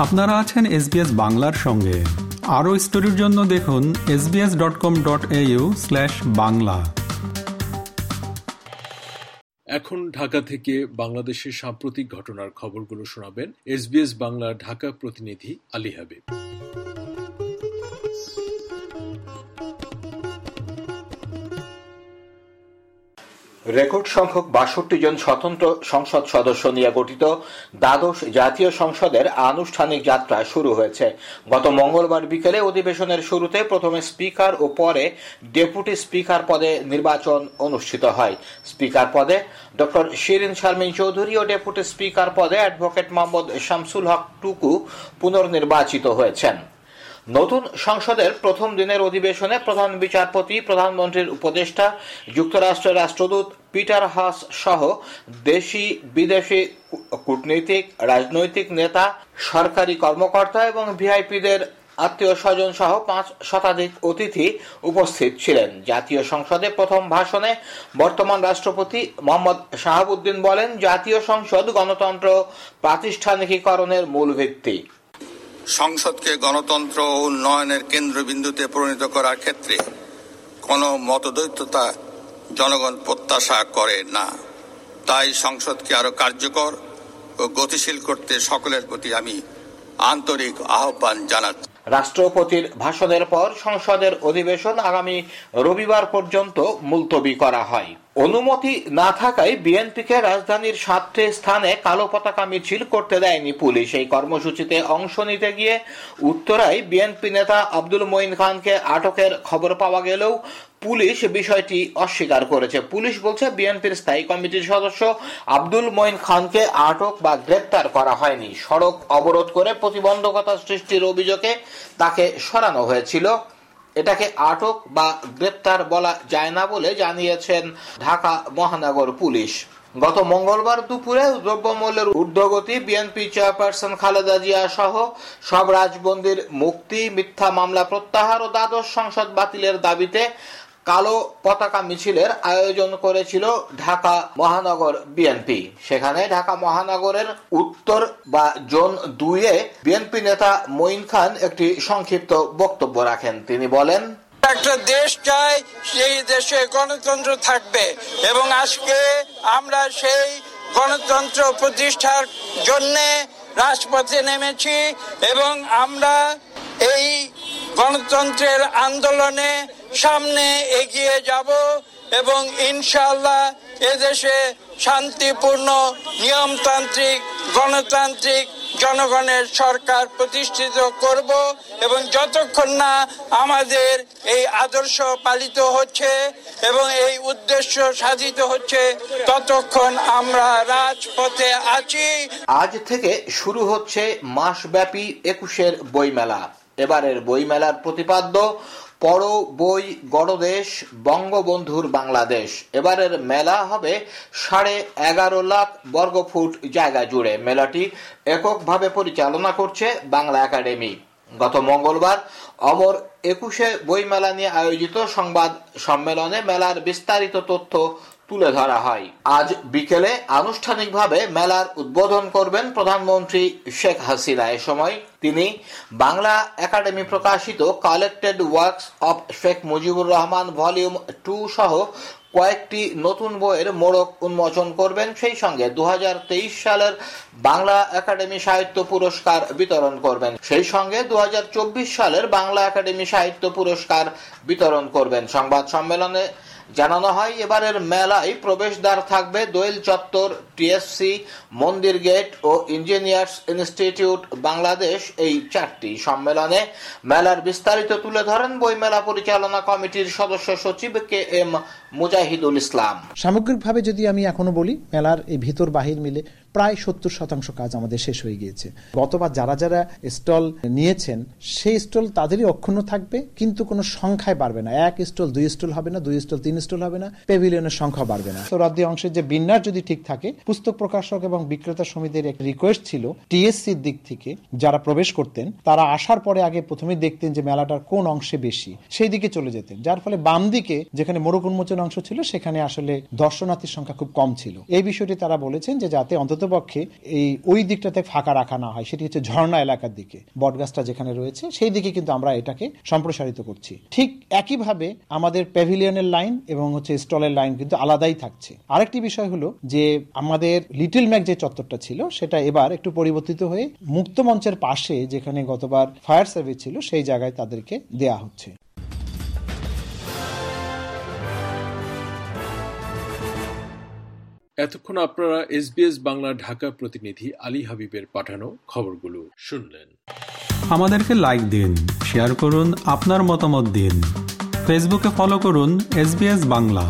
আপনারা আছেন এসবিএস বাংলার সঙ্গে। আরও স্টোরির জন্য দেখুন SBS dot com dot Bangla. এখন ঢাকা থেকে বাংলাদেশের সাম্প্রতিক ঘটনার খবরগুলো শোনাবেন এসবিএস বাংলার ঢাকা প্রতিনিধি আলী হাবিব। রেকর্ড সংখ্যক বাষট্টি জন স্বতন্ত্র সংসদ সদস্য নিয়ে গঠিত দ্বাদশ জাতীয় সংসদের আনুষ্ঠানিক যাত্রা শুরু হয়েছে। গত মঙ্গলবার বিকেলে অধিবেশনের শুরুতে প্রথমে স্পিকার ও পরে ডেপুটি স্পিকার পদে নির্বাচন অনুষ্ঠিত হয়। স্পিকার পদে ডক্টর শিরিন শারমিন চৌধুরী ও ডেপুটি স্পিকার পদে অ্যাডভোকেট মোহাম্মদ শামসুল হক টুকু পুনর্নির্বাচিত হয়েছেন। নতুন সংসদের প্রথম দিনের অধিবেশনে প্রধান বিচারপতি, প্রধানমন্ত্রীর উপদেষ্টা যুক্তরাষ্ট্রের রাষ্ট্রদূত পিটার হাস সহ দেশি, বিদেশি কূটনৈতিক, রাজনৈতিক নেতা, সরকারি কর্মকর্তা এবং ভিআইপিদের আত্মীয় স্বজন সহ পাঁচ শতাধিক অতিথি উপস্থিত ছিলেন। জাতীয় সংসদে প্রথম ভাষণে বর্তমান রাষ্ট্রপতি মোহাম্মদ শাহাবুদ্দিন বলেন, জাতীয় সংসদ গণতন্ত্র প্রাতিষ্ঠানিকীকরণের মূল ভিত্তি। সংসদকে গণতন্ত্র ও উন্নয়নের কেন্দ্রবিন্দুতে পরিণত করার ক্ষেত্রে কোনো মতদ্বৈততা জনগণ প্রত্যাশা করে না। তাই সংসদকে আরও কার্যকর ও গতিশীল করতে সকলের প্রতি আমি আন্তরিক আহ্বান জানাচ্ছি। রাষ্ট্রপতির ভাষণের পর সংসদের অধিবেশন আগামী রবিবার পর্যন্ত মুলতবি করা হয়। অনুমতি না থাকায় বিএনপিকে রাজধানীর সাতটি স্থানে কালো পতাকা মিছিল করতে দেয়নি পুলিশ। এই কর্মসূচিতে অংশ নিতে গিয়ে উত্তরায় বিএনপি নেতা আব্দুল মঈন খানকে আটকের খবর পাওয়া গেলেও পুলিশ বিষয়টি অস্বীকার করেছে। পুলিশ বলছে, বিএনপির স্থায়ী কমিটির সদস্য আব্দুল মঈন খানকে আটক বা গ্রেপ্তার করা হয়নি। সড়ক অবরোধ করে প্রতিবন্ধকতা সৃষ্টির অভিযোগে তাকে সরানো হয়েছিল। এটাকে আটক বা গ্রেপ্তার বলা যায় না বলে জানিয়েছেন ঢাকা মহানগর পুলিশ। গত মঙ্গলবার দুপুরে দ্রব্যমূল্যের ঊর্ধ্বগতি, বিএনপি চেয়ারপারসন খালেদা জিয়া সহ সব রাজবন্দির মুক্তি, মিথ্যা মামলা প্রত্যাহার ও দ্বাদশ সংসদ বাতিলের দাবিতে কালো পতাকা মিছিলের আয়োজন করেছিল ঢাকা মহানগর বিএনপি সেখানে ঢাকা মহানগরের উত্তর বা জোন দুইয়ে বিএনপি নেতা মঈন খান একটি সংক্ষিপ্ত বক্তব্য রাখেন। তিনি বলেন, একটা দেশ চাই, সেই দেশে গণতন্ত্র থাকবে এবং আজকে আমরা সেই গণতন্ত্র প্রতিষ্ঠার জন্য রাজপথে নেমেছি এবং আমরা এই গণতন্ত্রের আন্দোলনে সামনে এগিয়ে যাব এবং ইনশাল্লাহ এদেশে শান্তিপূর্ণ, নিয়মতান্ত্রিক, গণতান্ত্রিক জনগণের সরকার প্রতিষ্ঠিত করব এবং যতক্ষণ না আমাদের এই আদর্শ পালিত হচ্ছে এবং এই উদ্দেশ্য সাধিত হচ্ছে, ততক্ষণ আমরা রাজপথে আছি। আজ থেকে শুরু হচ্ছে মাসব্যাপী একুশের বইমেলা। এবারের বইমেলার প্রতিপাদ্য পড় বই গণদেশ বঙ্গবন্ধুর বাংলাদেশ। এবারের মেলা হবে সাড়ে এগারো লাখ বর্গফুট জায়গা জুড়ে। মেলাটি এককভাবে পরিচালনা করছে বাংলা একাডেমি। গত মঙ্গলবার অমর একুশে বইমেলা নিয়ে আয়োজিত সংবাদ সম্মেলনে মেলার বিস্তারিত তথ্য তুলে ধরা হয়। আজ বিকেলে আনুষ্ঠানিকভাবে মেলার উদ্বোধন করবেন প্রধানমন্ত্রী শেখ হাসিনা। এ সময় তিনি বাংলা একাডেমি প্রকাশিত collected works of Sheikh Mujibur Rahman volume two সহ কয়েকটি নতুন বইয়ের মোড়ক উন্মোচন করবেন। সেই সঙ্গে দু হাজার তেইশ সালের বাংলা একাডেমি সাহিত্য পুরস্কার বিতরণ করবেন। সেই সঙ্গে দু হাজার চব্বিশ সালের বাংলা একাডেমি সাহিত্য পুরস্কার বিতরণ করবেন। সংবাদ সম্মেলনে জানানো হয়, এবারের মেলায় প্রবেশদ্বার থাকবে দোয়েল চত্বর টিএসসি মন্দির গেট ও ইঞ্জিনিয়ার্স ইনস্টিটিউট বাংলাদেশ এই চারটি সম্মেলনে। মেলার বিস্তারিত তুলে ধরেন বইমেলা পরিচালনা কমিটির সদস্য সচিব কে এম মুজাহিদুল ইসলাম। সামগ্রিকভাবে যদি আমি এখনও বলি, মেলার এই ভিতর বাহির মিলে প্রায় সত্তর শতাংশ কাজ আমাদের শেষ হয়ে গিয়েছে। গতবার যারা যারা স্টল নিয়েছেন, সেই স্টল তাদেরই অক্ষুণ্ণ থাকবে, কিন্তু কোনো সংখ্যায় বাড়বে না। এক স্টল, দুই স্টল হবে না, দুই স্টল, তিন স্টল হবে না, পেভিলিয়নের সংখ্যা বাড়বে না। তো অংশের যে বিন্যাস যদি ঠিক থাকে, পুস্তক প্রকাশক এবং বিক্রেতা সমিতির এক রিকোয়েস্ট ছিল টিএসসির দিক থেকে যারা প্রবেশ করতেন, তারা আসার পরে আগে প্রথমে দেখতেন যে মেলাটার কোন অংশে বেশি, সেই দিকে চলে যেতেন। যার ফলে বাম দিকে যেখানে মোড়ক উন্মোচন অংশ ছিল, সেখানে আসলে দর্শনার্থীর সংখ্যা খুব কম ছিল। এই বিষয়টি তারা বলেছেন যে যাতে অন্ততপক্ষে এই ওই দিকটাতে ফাঁকা রাখা না হয়, সেটি হচ্ছে ঝর্ণা এলাকার দিকে, বটগাছটা যেখানে রয়েছে, সেই দিকে কিন্তু আমরা এটাকে সম্প্রসারিত করছি। ঠিক একইভাবে আমাদের প্যাভিলিয়নের লাইন এবং হচ্ছে স্টলের লাইন কিন্তু আলাদাই থাকছে। আরেকটি বিষয় হলো যে আমাদের লিটল ম্যাক যে চত্বরটা ছিল, সেটা এবার একটু পরিবর্তিত হয়ে মুক্ত মঞ্চের পাশে যেখানে গতবার ফায়ার সার্ভিস ছিল, সেই জায়গায় তাদেরকে দেয়া হচ্ছে। এতক্ষণ আপনারা এসবিএস বাংলা ঢাকা প্রতিনিধি আলী হাবিবের পাঠানো খবরগুলো শুনলেন। আমাদেরকে লাইক দিন শেয়ার করুন, আপনার মতামত দিন। ফেসবুকে ফলো করুন এস বাংলা।